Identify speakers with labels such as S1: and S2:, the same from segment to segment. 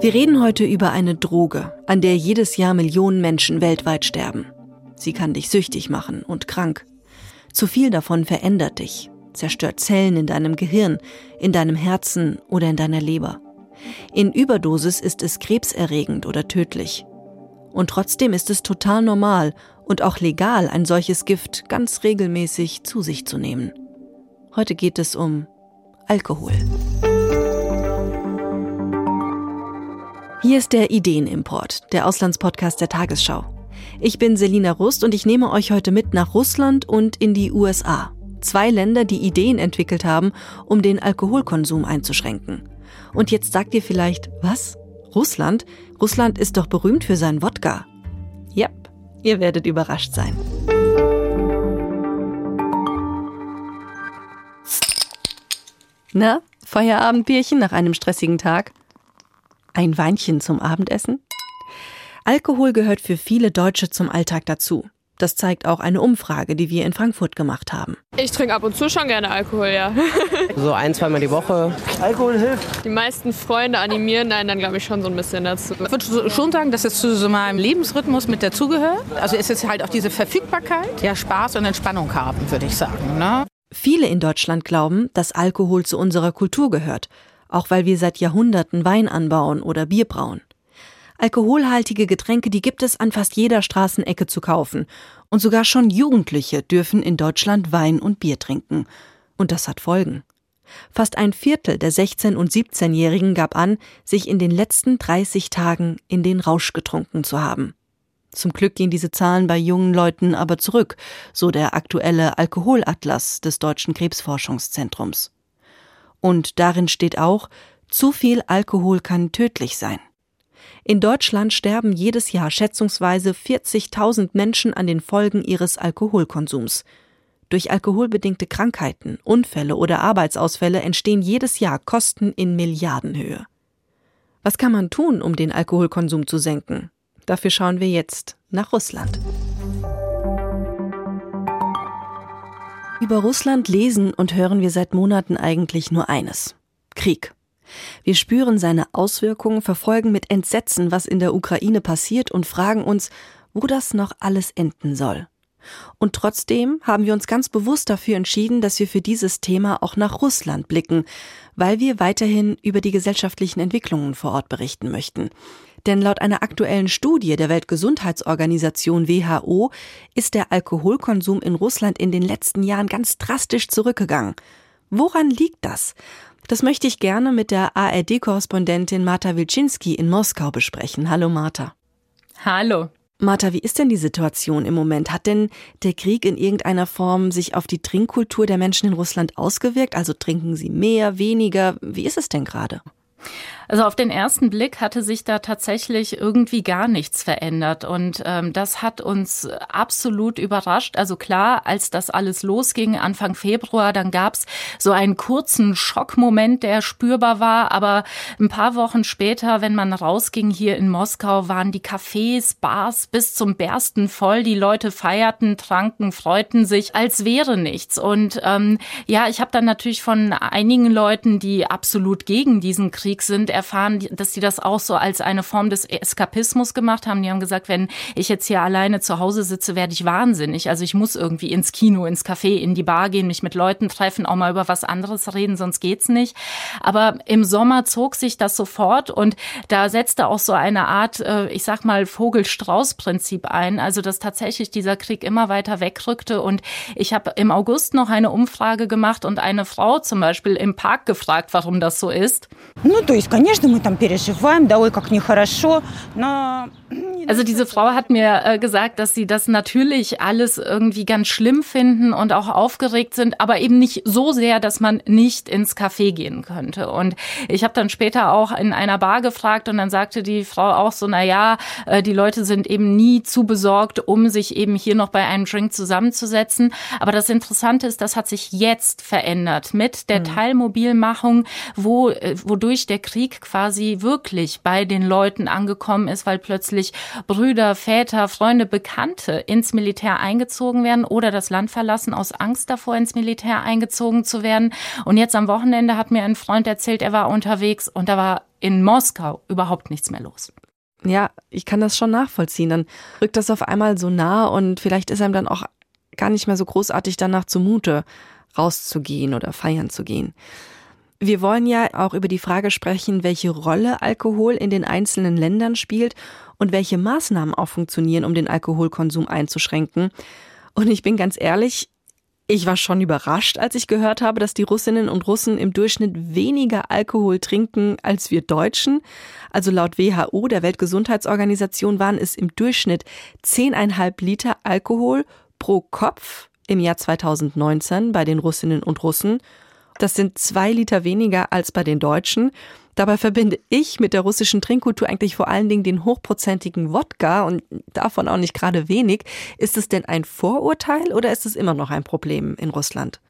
S1: Wir reden heute über eine Droge, an der jedes Jahr Millionen Menschen weltweit sterben. Sie kann dich süchtig machen und krank. Zu viel davon verändert dich, zerstört Zellen in deinem Gehirn, in deinem Herzen oder in deiner Leber. In Überdosis ist es krebserregend oder tödlich. Und trotzdem ist es total normal und auch legal, ein solches Gift ganz regelmäßig zu sich zu nehmen. Heute geht es um Alkohol. Hier ist der Ideenimport, der Auslandspodcast der Tagesschau. Ich bin Selina Rust und ich nehme euch heute mit nach Russland und in die USA. Zwei Länder, die Ideen entwickelt haben, um den Alkoholkonsum einzuschränken. Und jetzt sagt ihr vielleicht, was? Russland? Russland ist doch berühmt für seinen Wodka. Yep, ihr werdet überrascht sein. Na, Feierabendbierchen nach einem stressigen Tag? Ein Weinchen zum Abendessen? Alkohol gehört für viele Deutsche zum Alltag dazu. Das zeigt auch eine Umfrage, die wir in Frankfurt gemacht haben.
S2: Ich trinke ab und zu schon gerne Alkohol, ja.
S3: so ein, zweimal die Woche.
S2: Alkohol hilft. Die meisten Freunde animieren einen dann, glaube ich, schon so ein bisschen dazu.
S4: Ich würde schon sagen, dass es zu so meinem Lebensrhythmus mit dazugehört. Also es ist halt auch diese Verfügbarkeit, ja, Spaß und Entspannung haben, würde ich sagen. Ne?
S1: Viele in Deutschland glauben, dass Alkohol zu unserer Kultur gehört, auch weil wir seit Jahrhunderten Wein anbauen oder Bier brauen. Alkoholhaltige Getränke, die gibt es an fast jeder Straßenecke zu kaufen. Und sogar schon Jugendliche dürfen in Deutschland Wein und Bier trinken. Und das hat Folgen. Fast ein Viertel der 16- und 17-Jährigen gab an, sich in den letzten 30 Tagen in den Rausch getrunken zu haben. Zum Glück gehen diese Zahlen bei jungen Leuten aber zurück, so der aktuelle Alkoholatlas des Deutschen Krebsforschungszentrums. Und darin steht auch, zu viel Alkohol kann tödlich sein. In Deutschland sterben jedes Jahr schätzungsweise 40.000 Menschen an den Folgen ihres Alkoholkonsums. Durch alkoholbedingte Krankheiten, Unfälle oder Arbeitsausfälle entstehen jedes Jahr Kosten in Milliardenhöhe. Was kann man tun, um den Alkoholkonsum zu senken? Dafür schauen wir jetzt nach Russland. Über Russland lesen und hören wir seit Monaten eigentlich nur eines Krieg. Wir spüren seine Auswirkungen, verfolgen mit Entsetzen, was in der Ukraine passiert und fragen uns, wo das noch alles enden soll. Und trotzdem haben wir uns ganz bewusst dafür entschieden, dass wir für dieses Thema auch nach Russland blicken, weil wir weiterhin über die gesellschaftlichen Entwicklungen vor Ort berichten möchten. Denn laut einer aktuellen Studie der Weltgesundheitsorganisation WHO ist der Alkoholkonsum in Russland in den letzten Jahren ganz drastisch zurückgegangen. Woran liegt das? Das möchte ich gerne mit der ARD-Korrespondentin Marta Wilczynski in Moskau besprechen. Hallo Marta.
S5: Hallo.
S1: Marta, wie ist denn die Situation im Moment? Hat denn der Krieg in irgendeiner Form sich auf die Trinkkultur der Menschen in Russland ausgewirkt? Also trinken sie mehr, weniger? Wie ist es denn gerade?
S5: Also auf den ersten Blick hatte sich da tatsächlich irgendwie gar nichts verändert. Und ähm, das hat uns absolut überrascht. Also klar, als das alles losging, Anfang Februar, dann gab's so einen kurzen Schockmoment, der spürbar war. Aber ein paar Wochen später, wenn man rausging hier in Moskau, waren die Cafés, Bars bis zum Bersten voll. Die Leute feierten, tranken, freuten sich, als wäre nichts. Und ähm, ja, ich habe dann natürlich von einigen Leuten, die absolut gegen diesen Krieg sind, erfahren, dass sie das auch so als eine Form des Eskapismus gemacht haben. Die haben gesagt, wenn ich jetzt hier alleine zu Hause sitze, werde ich wahnsinnig. Also ich muss irgendwie ins Kino, ins Café, in die Bar gehen, mich mit Leuten treffen, auch mal über was anderes reden, sonst geht's nicht. Aber im Sommer zog sich das sofort und da setzte auch so eine Art, äh, ich sag mal, Vogel-Strauß-Prinzip ein. Also dass tatsächlich dieser Krieg immer weiter wegrückte und ich habe im August noch eine Umfrage gemacht und eine Frau zum Beispiel im Park gefragt, warum das so ist.
S6: No, to jest,
S5: also diese Frau hat mir äh, gesagt, dass sie das natürlich alles irgendwie ganz schlimm finden und auch aufgeregt sind, aber eben nicht so sehr, dass man nicht ins Café gehen könnte. Und ich habe dann später auch in einer Bar gefragt und dann sagte die Frau auch so, na ja, äh, die Leute sind eben nie zu besorgt, um sich eben hier noch bei einem Drink zusammenzusetzen. Aber das Interessante ist, das hat sich jetzt verändert mit der Teilmobilmachung, wo, äh, wodurch der Krieg Krieg quasi wirklich bei den Leuten angekommen ist, weil plötzlich Brüder, Väter, Freunde, Bekannte ins Militär eingezogen werden oder das Land verlassen aus Angst davor, ins Militär eingezogen zu werden. Und jetzt am Wochenende hat mir ein Freund erzählt, er war unterwegs und da war in Moskau überhaupt nichts mehr los.
S1: Ja, ich kann das schon nachvollziehen. Dann rückt das auf einmal so nah und vielleicht ist einem dann auch gar nicht mehr so großartig danach zumute, rauszugehen oder feiern zu gehen. Wir wollen ja auch über die Frage sprechen, welche Rolle Alkohol in den einzelnen Ländern spielt und welche Maßnahmen auch funktionieren, um den Alkoholkonsum einzuschränken. Und ich bin ganz ehrlich, ich war schon überrascht, als ich gehört habe, dass die Russinnen und Russen im Durchschnitt weniger Alkohol trinken als wir Deutschen. Also laut WHO, der Weltgesundheitsorganisation, waren es im Durchschnitt 10,5 Liter Alkohol pro Kopf im Jahr 2019 bei den Russinnen und Russen. Das sind zwei Liter weniger als bei den Deutschen. Dabei verbinde ich mit der russischen Trinkkultur eigentlich vor allen Dingen den hochprozentigen Wodka und davon auch nicht gerade wenig. Ist es denn ein Vorurteil oder ist es immer noch ein Problem in Russland?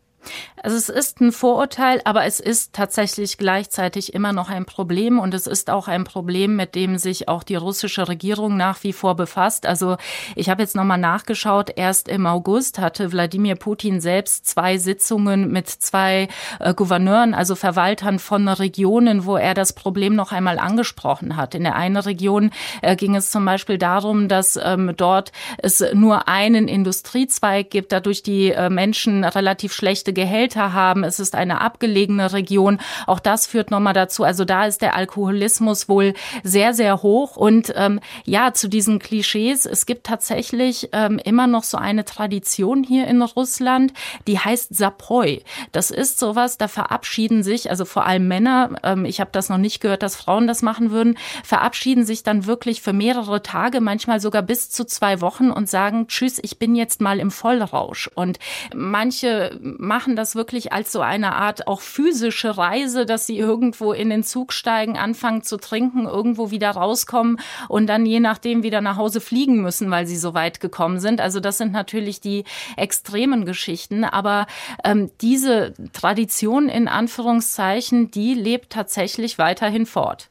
S5: Also es ist ein Vorurteil, aber es ist tatsächlich gleichzeitig immer noch ein Problem und es ist auch ein Problem, mit dem sich auch die russische Regierung nach wie vor befasst. Also ich habe jetzt nochmal nachgeschaut, erst im August hatte Wladimir Putin selbst zwei Sitzungen mit zwei äh, Gouverneuren, also Verwaltern von Regionen, wo er das Problem noch einmal angesprochen hat. In der einen Region äh, ging es zum Beispiel darum, dass ähm, dort es nur einen Industriezweig gibt, dadurch die äh, Menschen relativ schlechte schlechte Gehälter haben. Es ist eine abgelegene Region. Auch das führt nochmal dazu. Also da ist der Alkoholismus wohl sehr, sehr hoch. Und ähm, ja, zu diesen Klischees. Es gibt tatsächlich ähm, immer noch so eine Tradition hier in Russland, die heißt Sapoi. Das ist sowas, da verabschieden sich, also vor allem Männer, ähm, ich habe das noch nicht gehört, dass Frauen das machen würden, verabschieden sich dann wirklich für mehrere Tage, manchmal sogar bis zu zwei Wochen und sagen, tschüss, ich bin jetzt mal im Vollrausch. Und manche machen machen das wirklich als so eine Art auch physische Reise, dass sie irgendwo in den Zug steigen, anfangen zu trinken, irgendwo wieder rauskommen und dann je nachdem wieder nach Hause fliegen müssen, weil sie so weit gekommen sind. Also das sind natürlich die extremen Geschichten. Aber ähm, diese Tradition in Anführungszeichen, die lebt tatsächlich weiterhin fort.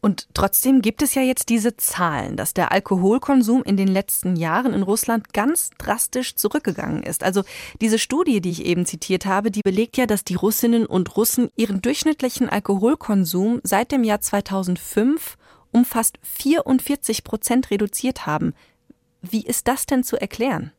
S1: Und trotzdem gibt es ja jetzt diese Zahlen, dass der Alkoholkonsum in den letzten Jahren in Russland ganz drastisch zurückgegangen ist. Also diese Studie, die ich eben zitiert habe, die belegt ja, dass die Russinnen und Russen ihren durchschnittlichen Alkoholkonsum seit dem Jahr 2005 um fast 44 Prozent reduziert haben. Wie ist das denn zu erklären?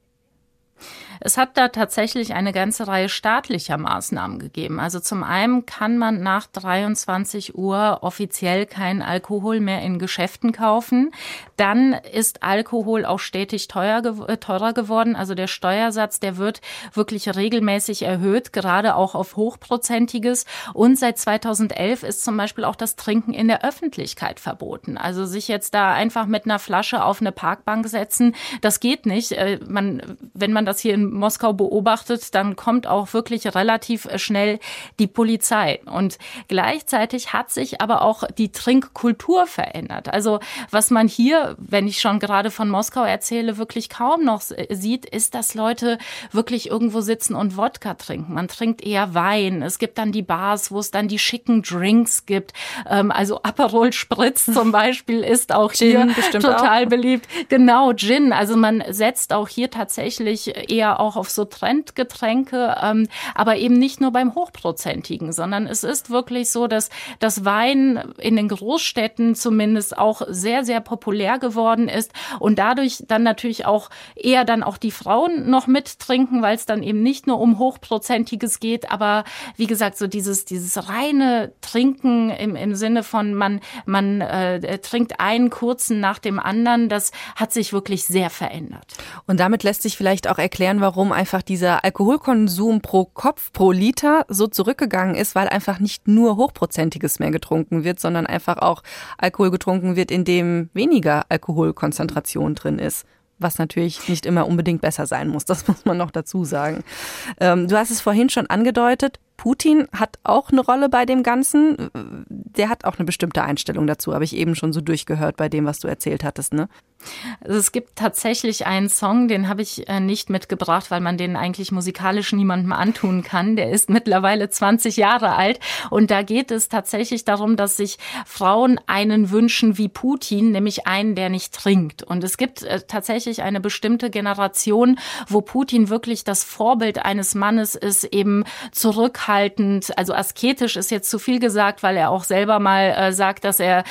S5: Es hat da tatsächlich eine ganze Reihe staatlicher Maßnahmen gegeben. Also zum einen kann man nach 23 Uhr offiziell keinen Alkohol mehr in Geschäften kaufen. Dann ist Alkohol auch stetig teuer, äh, teurer geworden. Also der Steuersatz, der wird wirklich regelmäßig erhöht, gerade auch auf hochprozentiges. Und seit 2011 ist zum Beispiel auch das Trinken in der Öffentlichkeit verboten. Also sich jetzt da einfach mit einer Flasche auf eine Parkbank setzen, das geht nicht. Äh, man, wenn man das hier in Moskau beobachtet, dann kommt auch wirklich relativ schnell die Polizei. Und gleichzeitig hat sich aber auch die Trinkkultur verändert. Also was man hier, wenn ich schon gerade von Moskau erzähle, wirklich kaum noch sieht, ist, dass Leute wirklich irgendwo sitzen und Wodka trinken. Man trinkt eher Wein. Es gibt dann die Bars, wo es dann die schicken Drinks gibt. Ähm, also Aperol Spritz zum Beispiel ist auch Gin hier total auch. beliebt. Genau, Gin. Also man setzt auch hier tatsächlich eher auch auf so Trendgetränke, ähm, aber eben nicht nur beim Hochprozentigen, sondern es ist wirklich so, dass das Wein in den Großstädten zumindest auch sehr, sehr populär geworden ist und dadurch dann natürlich auch eher dann auch die Frauen noch mittrinken, weil es dann eben nicht nur um Hochprozentiges geht, aber wie gesagt, so dieses, dieses reine Trinken im, im Sinne von man, man äh, trinkt einen kurzen nach dem anderen, das hat sich wirklich sehr verändert.
S1: Und damit lässt sich vielleicht auch erklären, warum einfach dieser Alkoholkonsum pro Kopf, pro Liter so zurückgegangen ist, weil einfach nicht nur Hochprozentiges mehr getrunken wird, sondern einfach auch Alkohol getrunken wird, in dem weniger Alkoholkonzentration drin ist was natürlich nicht immer unbedingt besser sein muss. Das muss man noch dazu sagen. Ähm, du hast es vorhin schon angedeutet. Putin hat auch eine Rolle bei dem Ganzen. Der hat auch eine bestimmte Einstellung dazu, habe ich eben schon so durchgehört bei dem, was du erzählt hattest, ne?
S5: Also es gibt tatsächlich einen Song, den habe ich äh, nicht mitgebracht, weil man den eigentlich musikalisch niemandem antun kann. Der ist mittlerweile 20 Jahre alt und da geht es tatsächlich darum, dass sich Frauen einen wünschen wie Putin, nämlich einen, der nicht trinkt. Und es gibt äh, tatsächlich eine bestimmte Generation, wo Putin wirklich das Vorbild eines Mannes ist, eben zurückhaltend, also asketisch ist jetzt zu viel gesagt, weil er auch selber mal äh, sagt, dass er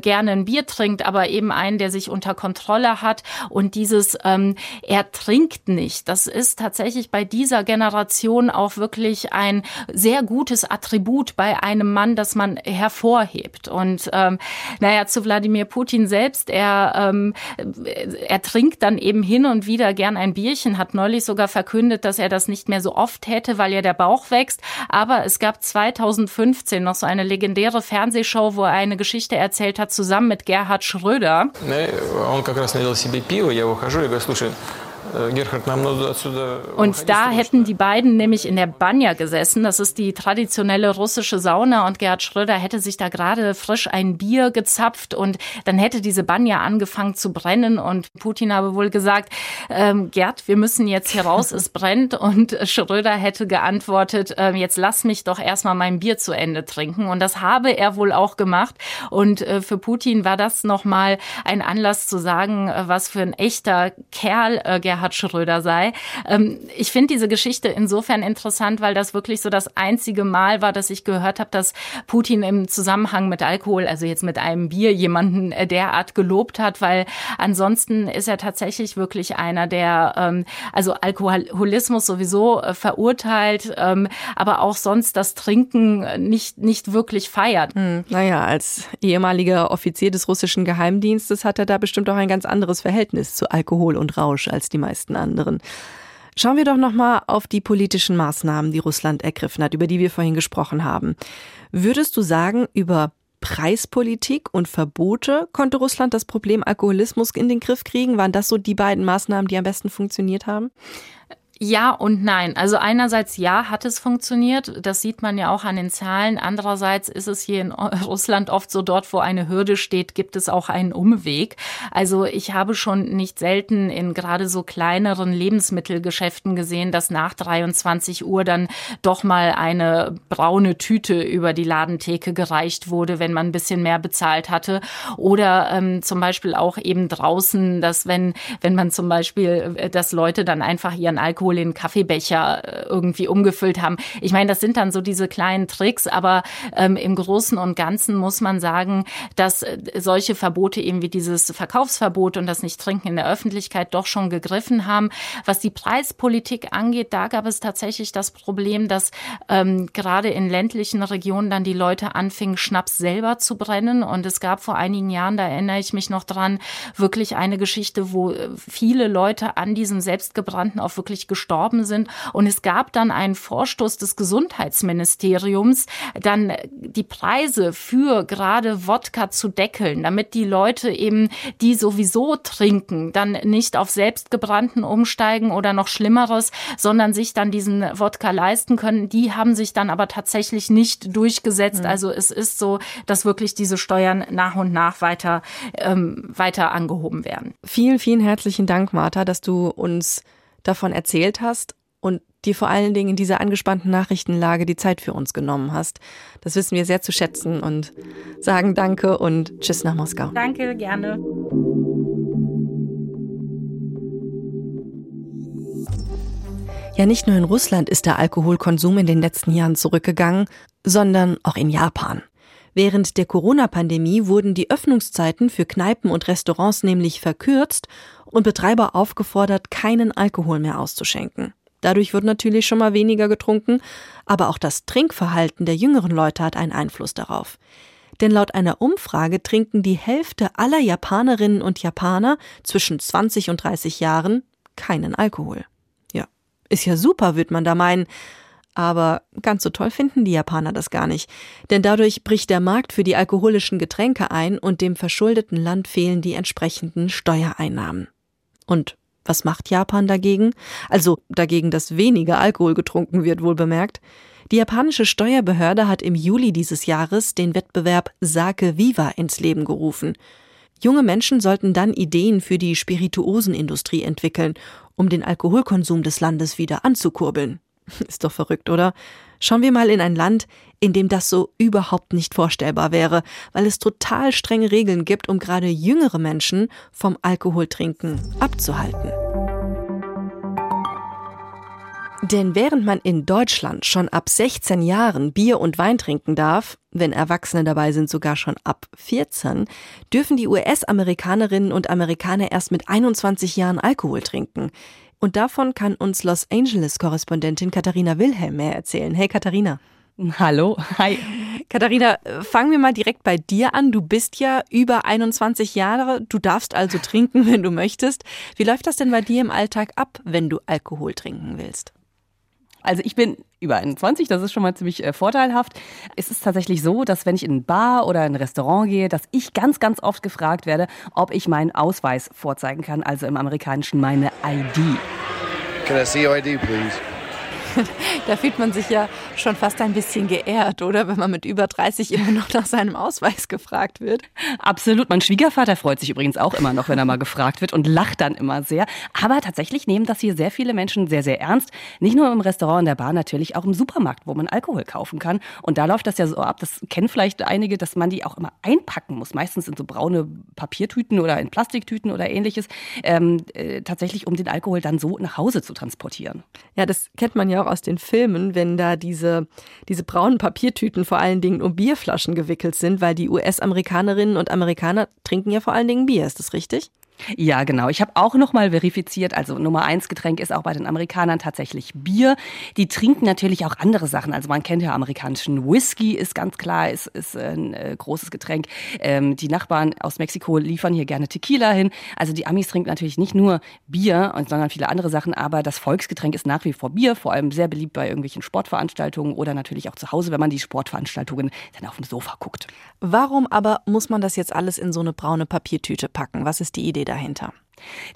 S5: gerne ein Bier trinkt, aber eben einen, der sich unter Kontrolle Kontrolle hat und dieses ähm, er trinkt nicht. Das ist tatsächlich bei dieser Generation auch wirklich ein sehr gutes Attribut bei einem Mann, das man hervorhebt. Und ähm, naja, zu Wladimir Putin selbst, er, ähm, er trinkt dann eben hin und wieder gern ein Bierchen, hat neulich sogar verkündet, dass er das nicht mehr so oft hätte, weil ja der Bauch wächst. Aber es gab 2015 noch so eine legendäre Fernsehshow, wo er eine Geschichte erzählt hat, zusammen mit Gerhard Schröder.
S7: Nee, как раз налил себе пиво, я выхожу и говорю, слушай,
S5: und da hätten die beiden nämlich in der Banja gesessen. Das ist die traditionelle russische Sauna. Und Gerhard Schröder hätte sich da gerade frisch ein Bier gezapft und dann hätte diese Banja angefangen zu brennen. Und Putin habe wohl gesagt, ähm, Gerd, wir müssen jetzt hier raus, es brennt. Und Schröder hätte geantwortet, äh, jetzt lass mich doch erstmal mein Bier zu Ende trinken. Und das habe er wohl auch gemacht. Und äh, für Putin war das nochmal ein Anlass zu sagen, äh, was für ein echter Kerl äh, Gerhard Gerhard Schröder sei. Ähm, ich finde diese Geschichte insofern interessant, weil das wirklich so das einzige Mal war, dass ich gehört habe, dass Putin im Zusammenhang mit Alkohol, also jetzt mit einem Bier, jemanden äh, derart gelobt hat, weil ansonsten ist er tatsächlich wirklich einer, der ähm, also Alkoholismus sowieso äh, verurteilt, ähm, aber auch sonst das Trinken nicht, nicht wirklich feiert.
S1: Hm, naja, als ehemaliger Offizier des russischen Geheimdienstes hat er da bestimmt auch ein ganz anderes Verhältnis zu Alkohol und Rausch als die meisten anderen. Schauen wir doch noch mal auf die politischen Maßnahmen, die Russland ergriffen hat, über die wir vorhin gesprochen haben. Würdest du sagen, über Preispolitik und Verbote konnte Russland das Problem Alkoholismus in den Griff kriegen? Waren das so die beiden Maßnahmen, die am besten funktioniert haben?
S5: Ja und nein. Also einerseits ja, hat es funktioniert. Das sieht man ja auch an den Zahlen. Andererseits ist es hier in Russland oft so, dort wo eine Hürde steht, gibt es auch einen Umweg. Also ich habe schon nicht selten in gerade so kleineren Lebensmittelgeschäften gesehen, dass nach 23 Uhr dann doch mal eine braune Tüte über die Ladentheke gereicht wurde, wenn man ein bisschen mehr bezahlt hatte. Oder ähm, zum Beispiel auch eben draußen, dass wenn, wenn man zum Beispiel, äh, dass Leute dann einfach ihren Alkohol Alkohol in Kaffeebecher äh, irgendwie umgefüllt haben. Ich meine, das sind dann so diese kleinen Tricks, aber ähm, im Großen und Ganzen muss man sagen, dass äh, solche Verbote eben wie dieses Verkaufsverbot und das Nicht-Trinken in der Öffentlichkeit doch schon gegriffen haben. Was die Preispolitik angeht, da gab es tatsächlich das Problem, dass ähm, gerade in ländlichen Regionen dann die Leute anfingen, Schnaps selber zu brennen. Und es gab vor einigen Jahren, da erinnere ich mich noch dran, wirklich eine Geschichte, wo äh, viele Leute an diesem selbstgebrannten auch wirklich gestorben sind. Und es gab dann einen Vorstoß des Gesundheitsministeriums, dann die Preise für gerade Wodka zu deckeln, damit die Leute eben, die sowieso trinken, dann nicht auf selbstgebrannten umsteigen oder noch Schlimmeres, sondern sich dann diesen Wodka leisten können. Die haben sich dann aber tatsächlich nicht durchgesetzt. Mhm. Also es ist so, dass wirklich diese Steuern nach und nach weiter, ähm, weiter angehoben werden.
S1: Vielen, vielen herzlichen Dank, Martha, dass du uns davon erzählt hast und dir vor allen Dingen in dieser angespannten Nachrichtenlage die Zeit für uns genommen hast. Das wissen wir sehr zu schätzen und sagen Danke und Tschüss nach Moskau.
S5: Danke, gerne.
S1: Ja, nicht nur in Russland ist der Alkoholkonsum in den letzten Jahren zurückgegangen, sondern auch in Japan. Während der Corona-Pandemie wurden die Öffnungszeiten für Kneipen und Restaurants nämlich verkürzt und Betreiber aufgefordert, keinen Alkohol mehr auszuschenken. Dadurch wird natürlich schon mal weniger getrunken, aber auch das Trinkverhalten der jüngeren Leute hat einen Einfluss darauf. Denn laut einer Umfrage trinken die Hälfte aller Japanerinnen und Japaner zwischen 20 und 30 Jahren keinen Alkohol. Ja, ist ja super, wird man da meinen. Aber ganz so toll finden die Japaner das gar nicht. Denn dadurch bricht der Markt für die alkoholischen Getränke ein und dem verschuldeten Land fehlen die entsprechenden Steuereinnahmen. Und was macht Japan dagegen? Also dagegen, dass weniger Alkohol getrunken wird, wohl bemerkt. Die japanische Steuerbehörde hat im Juli dieses Jahres den Wettbewerb Sake Viva ins Leben gerufen. Junge Menschen sollten dann Ideen für die Spirituosenindustrie entwickeln, um den Alkoholkonsum des Landes wieder anzukurbeln. Ist doch verrückt, oder? Schauen wir mal in ein Land, in dem das so überhaupt nicht vorstellbar wäre, weil es total strenge Regeln gibt, um gerade jüngere Menschen vom Alkoholtrinken abzuhalten. Denn während man in Deutschland schon ab 16 Jahren Bier und Wein trinken darf, wenn Erwachsene dabei sind sogar schon ab 14, dürfen die US-Amerikanerinnen und Amerikaner erst mit 21 Jahren Alkohol trinken. Und davon kann uns Los Angeles-Korrespondentin Katharina Wilhelm mehr erzählen. Hey Katharina.
S8: Hallo, hi.
S1: Katharina, fangen wir mal direkt bei dir an. Du bist ja über 21 Jahre, du darfst also trinken, wenn du möchtest. Wie läuft das denn bei dir im Alltag ab, wenn du Alkohol trinken willst?
S8: Also ich bin über 21, das ist schon mal ziemlich äh, vorteilhaft. Es ist tatsächlich so, dass wenn ich in ein Bar oder ein Restaurant gehe, dass ich ganz, ganz oft gefragt werde, ob ich meinen Ausweis vorzeigen kann, also im amerikanischen meine ID.
S9: Can I see your ID, please?
S1: da fühlt man sich ja schon fast ein bisschen geehrt, oder? Wenn man mit über 30 immer noch nach seinem Ausweis gefragt wird.
S8: Absolut. Mein Schwiegervater freut sich übrigens auch immer noch, wenn er mal gefragt wird und lacht dann immer sehr. Aber tatsächlich nehmen das hier sehr viele Menschen sehr, sehr ernst. Nicht nur im Restaurant, in der Bar, natürlich auch im Supermarkt, wo man Alkohol kaufen kann. Und da läuft das ja so ab, das kennen vielleicht einige, dass man die auch immer einpacken muss. Meistens in so braune Papiertüten oder in Plastiktüten oder ähnliches. Ähm, äh, tatsächlich, um den Alkohol dann so nach Hause zu transportieren.
S1: Ja, das kennt man ja auch aus den Filmen, wenn da diese, diese braunen Papiertüten vor allen Dingen um Bierflaschen gewickelt sind, weil die US-Amerikanerinnen und Amerikaner trinken ja vor allen Dingen Bier, ist das richtig?
S8: Ja, genau. Ich habe auch noch mal verifiziert, also Nummer eins Getränk ist auch bei den Amerikanern tatsächlich Bier. Die trinken natürlich auch andere Sachen. Also man kennt ja amerikanischen Whisky, ist ganz klar, ist, ist ein äh, großes Getränk. Ähm, die Nachbarn aus Mexiko liefern hier gerne Tequila hin. Also die Amis trinken natürlich nicht nur Bier, sondern viele andere Sachen, aber das Volksgetränk ist nach wie vor Bier, vor allem sehr beliebt bei irgendwelchen Sportveranstaltungen oder natürlich auch zu Hause, wenn man die Sportveranstaltungen dann auf dem Sofa guckt.
S1: Warum aber muss man das jetzt alles in so eine braune Papiertüte packen? Was ist die Idee dahinter?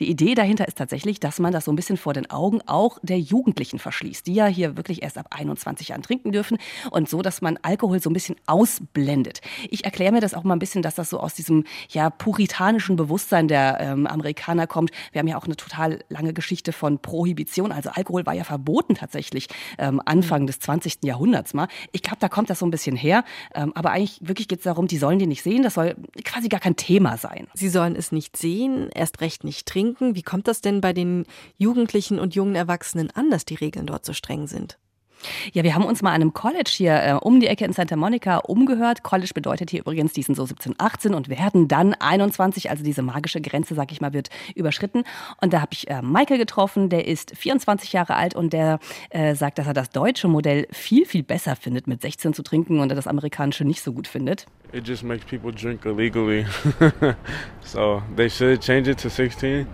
S8: Die Idee dahinter ist tatsächlich, dass man das so ein bisschen vor den Augen auch der Jugendlichen verschließt, die ja hier wirklich erst ab 21 Jahren trinken dürfen und so, dass man Alkohol so ein bisschen ausblendet. Ich erkläre mir das auch mal ein bisschen, dass das so aus diesem ja puritanischen Bewusstsein der ähm, Amerikaner kommt. Wir haben ja auch eine total lange Geschichte von Prohibition, also Alkohol war ja verboten tatsächlich ähm, Anfang des 20. Jahrhunderts mal. Ich glaube, da kommt das so ein bisschen her, ähm, aber eigentlich wirklich geht es darum, die sollen die nicht sehen, das soll quasi gar kein Thema sein.
S1: Sie sollen es nicht sehen, erst recht nicht trinken. Wie kommt das denn bei den Jugendlichen und jungen Erwachsenen an, dass die Regeln dort so streng sind?
S8: Ja, wir haben uns mal an einem College hier äh, um die Ecke in Santa Monica umgehört. College bedeutet hier übrigens, die sind so 17, 18 und werden dann 21, also diese magische Grenze, sag ich mal, wird überschritten. Und da habe ich äh, Michael getroffen, der ist 24 Jahre alt und der äh, sagt, dass er das deutsche Modell viel, viel besser findet, mit 16 zu trinken und er das amerikanische nicht so gut findet.
S10: It just makes people drink illegally. so they should change it to 16.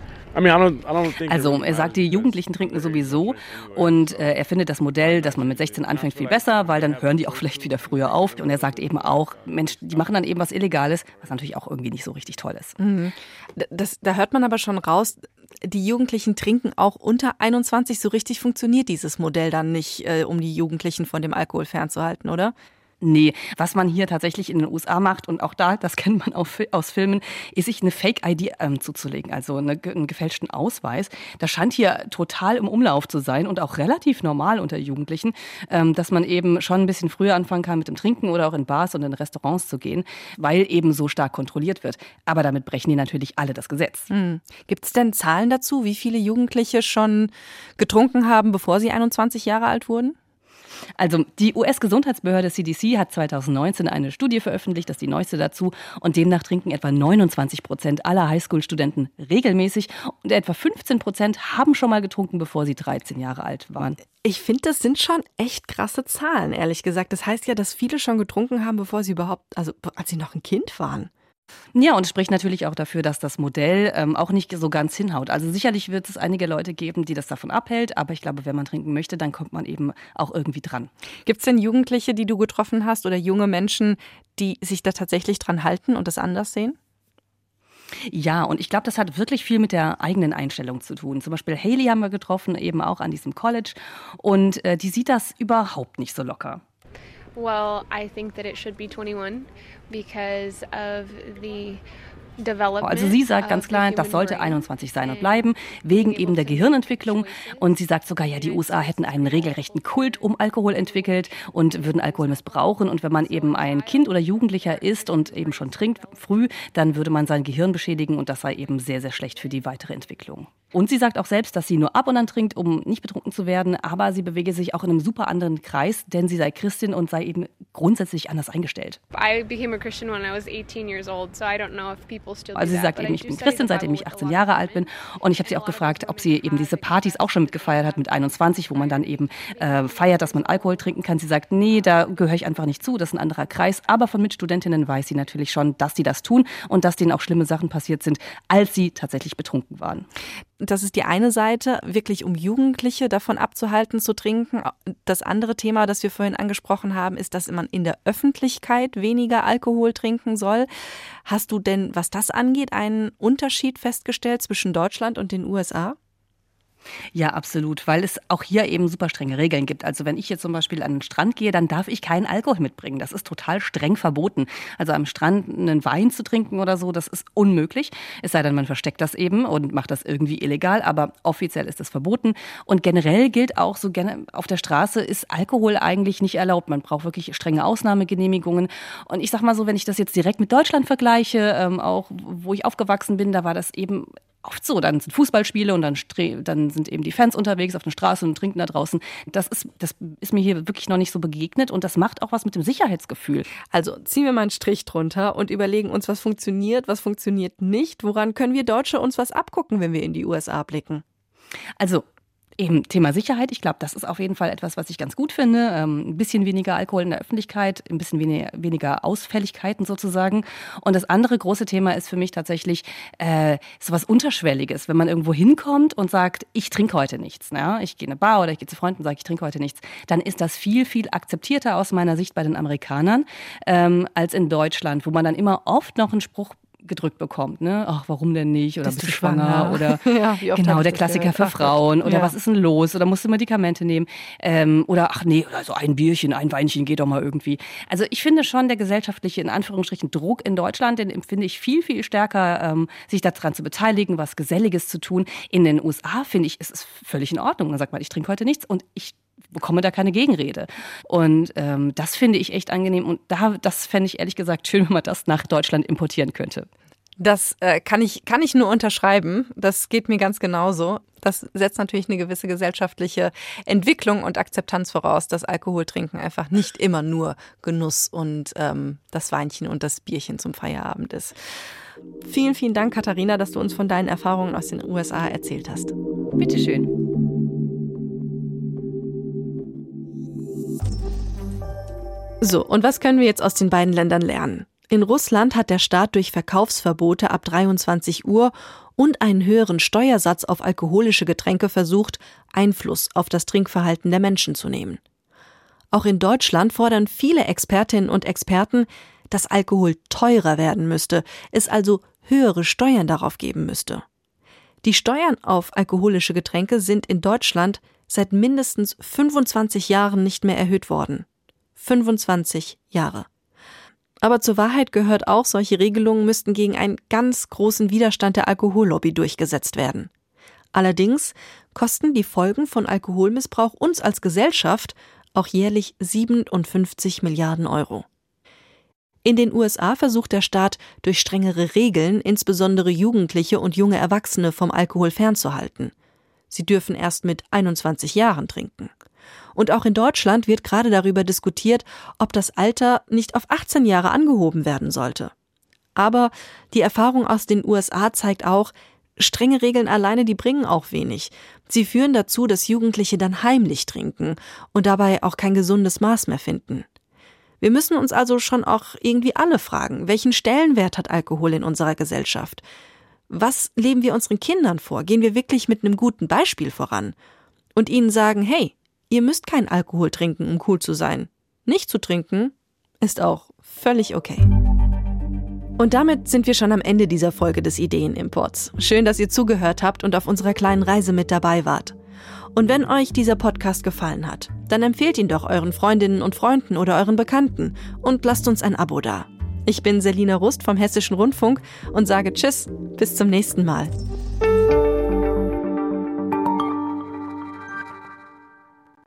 S8: Also er sagt, die Jugendlichen trinken sowieso und äh, er findet das Modell, dass man mit 16 anfängt, viel besser, weil dann hören die auch vielleicht wieder früher auf. Und er sagt eben auch, Mensch, die machen dann eben was Illegales, was natürlich auch irgendwie nicht so richtig toll ist.
S1: Mhm. Das, da hört man aber schon raus, die Jugendlichen trinken auch unter 21. So richtig funktioniert dieses Modell dann nicht, äh, um die Jugendlichen von dem Alkohol fernzuhalten, oder?
S8: Nee, was man hier tatsächlich in den USA macht und auch da, das kennt man auch aus Filmen, ist sich eine Fake-ID ähm, zuzulegen, also eine, einen gefälschten Ausweis. Das scheint hier total im Umlauf zu sein und auch relativ normal unter Jugendlichen, ähm, dass man eben schon ein bisschen früher anfangen kann mit dem Trinken oder auch in Bars und in Restaurants zu gehen, weil eben so stark kontrolliert wird. Aber damit brechen die natürlich alle das Gesetz.
S1: Mhm. Gibt es denn Zahlen dazu, wie viele Jugendliche schon getrunken haben, bevor sie 21 Jahre alt wurden?
S8: Also die US-Gesundheitsbehörde CDC hat 2019 eine Studie veröffentlicht, das ist die neueste dazu, und demnach trinken etwa 29 Prozent aller Highschool-Studenten regelmäßig und etwa 15 Prozent haben schon mal getrunken, bevor sie 13 Jahre alt waren.
S1: Ich finde, das sind schon echt krasse Zahlen, ehrlich gesagt. Das heißt ja, dass viele schon getrunken haben, bevor sie überhaupt, also als sie noch ein Kind waren.
S8: Ja, und spricht natürlich auch dafür, dass das Modell ähm, auch nicht so ganz hinhaut. Also sicherlich wird es einige Leute geben, die das davon abhält, aber ich glaube, wenn man trinken möchte, dann kommt man eben auch irgendwie dran.
S1: Gibt es denn Jugendliche, die du getroffen hast oder junge Menschen, die sich da tatsächlich dran halten und das anders sehen?
S8: Ja, und ich glaube, das hat wirklich viel mit der eigenen Einstellung zu tun. Zum Beispiel Haley haben wir getroffen, eben auch an diesem College. Und äh, die sieht das überhaupt nicht so locker.
S2: Well, I think that it should be 21.
S11: because of the
S8: also sie sagt ganz klar, das sollte 21 sein und bleiben, wegen eben der Gehirnentwicklung. Und sie sagt sogar, ja, die USA hätten einen regelrechten Kult um Alkohol entwickelt und würden Alkohol missbrauchen. Und wenn man eben ein Kind oder Jugendlicher ist und eben schon trinkt früh, dann würde man sein Gehirn beschädigen und das sei eben sehr, sehr schlecht für die weitere Entwicklung. Und sie sagt auch selbst, dass sie nur ab und an trinkt, um nicht betrunken zu werden, aber sie bewege sich auch in einem super anderen Kreis, denn sie sei Christin und sei eben grundsätzlich anders eingestellt. Also sie sagt eben, ich bin Christin, seitdem ich 18 Jahre alt bin und ich habe sie auch gefragt, ob sie eben diese Partys auch schon mitgefeiert hat mit 21, wo man dann eben äh, feiert, dass man Alkohol trinken kann. Sie sagt, nee, da gehöre ich einfach nicht zu, das ist ein anderer Kreis, aber von Mitstudentinnen weiß sie natürlich schon, dass sie das tun und dass denen auch schlimme Sachen passiert sind, als sie tatsächlich betrunken waren.
S1: Das ist die eine Seite, wirklich um Jugendliche davon abzuhalten zu trinken. Das andere Thema, das wir vorhin angesprochen haben, ist, dass man in der Öffentlichkeit weniger Alkohol trinken soll. Hast du denn, was das angeht, einen Unterschied festgestellt zwischen Deutschland und den USA?
S8: Ja, absolut, weil es auch hier eben super strenge Regeln gibt. Also wenn ich jetzt zum Beispiel an den Strand gehe, dann darf ich keinen Alkohol mitbringen. Das ist total streng verboten. Also am Strand einen Wein zu trinken oder so, das ist unmöglich. Es sei denn, man versteckt das eben und macht das irgendwie illegal, aber offiziell ist das verboten. Und generell gilt auch so gerne auf der Straße ist Alkohol eigentlich nicht erlaubt. Man braucht wirklich strenge Ausnahmegenehmigungen. Und ich sag mal so, wenn ich das jetzt direkt mit Deutschland vergleiche, ähm, auch wo ich aufgewachsen bin, da war das eben oft so. Dann sind Fußballspiele und dann, dann sind eben die Fans unterwegs auf der Straße und trinken da draußen. Das ist, das ist mir hier wirklich noch nicht so begegnet und das macht auch was mit dem Sicherheitsgefühl.
S1: Also ziehen wir mal einen Strich drunter und überlegen uns, was funktioniert, was funktioniert nicht. Woran können wir Deutsche uns was abgucken, wenn wir in die USA blicken?
S8: Also Eben Thema Sicherheit. Ich glaube, das ist auf jeden Fall etwas, was ich ganz gut finde. Ähm, ein bisschen weniger Alkohol in der Öffentlichkeit, ein bisschen weniger, weniger Ausfälligkeiten sozusagen. Und das andere große Thema ist für mich tatsächlich äh, so was Unterschwelliges. Wenn man irgendwo hinkommt und sagt, ich trinke heute nichts. Ne? Ich gehe in eine Bar oder ich gehe zu Freunden und sage, ich trinke heute nichts. Dann ist das viel, viel akzeptierter aus meiner Sicht bei den Amerikanern ähm, als in Deutschland, wo man dann immer oft noch einen Spruch gedrückt bekommt, ne? Ach, warum denn nicht? Oder bist, bist du schwanger? schwanger? Oder ja, genau, der Klassiker für Frauen. Oder ja. was ist denn los? Oder musst du Medikamente nehmen? Ähm, oder ach nee, oder so ein Bierchen, ein Weinchen geht doch mal irgendwie. Also ich finde schon, der gesellschaftliche, in Anführungsstrichen, Druck in Deutschland, den empfinde ich viel, viel stärker, ähm, sich daran zu beteiligen, was Geselliges zu tun. In den USA finde ich, ist es völlig in Ordnung. Dann sagt man, ich trinke heute nichts und ich bekomme da keine Gegenrede. Und ähm, das finde ich echt angenehm. Und da, das fände ich ehrlich gesagt schön, wenn man das nach Deutschland importieren könnte.
S1: Das äh, kann, ich, kann ich nur unterschreiben. Das geht mir ganz genauso. Das setzt natürlich eine gewisse gesellschaftliche Entwicklung und Akzeptanz voraus, dass Alkoholtrinken einfach nicht immer nur Genuss und ähm, das Weinchen und das Bierchen zum Feierabend ist. Vielen, vielen Dank, Katharina, dass du uns von deinen Erfahrungen aus den USA erzählt hast.
S8: Bitteschön.
S1: So, und was können wir jetzt aus den beiden Ländern lernen? In Russland hat der Staat durch Verkaufsverbote ab 23 Uhr und einen höheren Steuersatz auf alkoholische Getränke versucht, Einfluss auf das Trinkverhalten der Menschen zu nehmen. Auch in Deutschland fordern viele Expertinnen und Experten, dass Alkohol teurer werden müsste, es also höhere Steuern darauf geben müsste. Die Steuern auf alkoholische Getränke sind in Deutschland seit mindestens 25 Jahren nicht mehr erhöht worden. 25 Jahre. Aber zur Wahrheit gehört auch, solche Regelungen müssten gegen einen ganz großen Widerstand der Alkohollobby durchgesetzt werden. Allerdings kosten die Folgen von Alkoholmissbrauch uns als Gesellschaft auch jährlich 57 Milliarden Euro. In den USA versucht der Staat durch strengere Regeln insbesondere Jugendliche und junge Erwachsene vom Alkohol fernzuhalten. Sie dürfen erst mit 21 Jahren trinken. Und auch in Deutschland wird gerade darüber diskutiert, ob das Alter nicht auf 18 Jahre angehoben werden sollte. Aber die Erfahrung aus den USA zeigt auch, strenge Regeln alleine, die bringen auch wenig. Sie führen dazu, dass Jugendliche dann heimlich trinken und dabei auch kein gesundes Maß mehr finden. Wir müssen uns also schon auch irgendwie alle fragen, welchen Stellenwert hat Alkohol in unserer Gesellschaft? Was leben wir unseren Kindern vor? Gehen wir wirklich mit einem guten Beispiel voran? Und ihnen sagen, hey, Ihr müsst kein Alkohol trinken, um cool zu sein. Nicht zu trinken ist auch völlig okay. Und damit sind wir schon am Ende dieser Folge des Ideenimports. Schön, dass ihr zugehört habt und auf unserer kleinen Reise mit dabei wart. Und wenn euch dieser Podcast gefallen hat, dann empfehlt ihn doch euren Freundinnen und Freunden oder euren Bekannten und lasst uns ein Abo da. Ich bin Selina Rust vom Hessischen Rundfunk und sage Tschüss, bis zum nächsten Mal.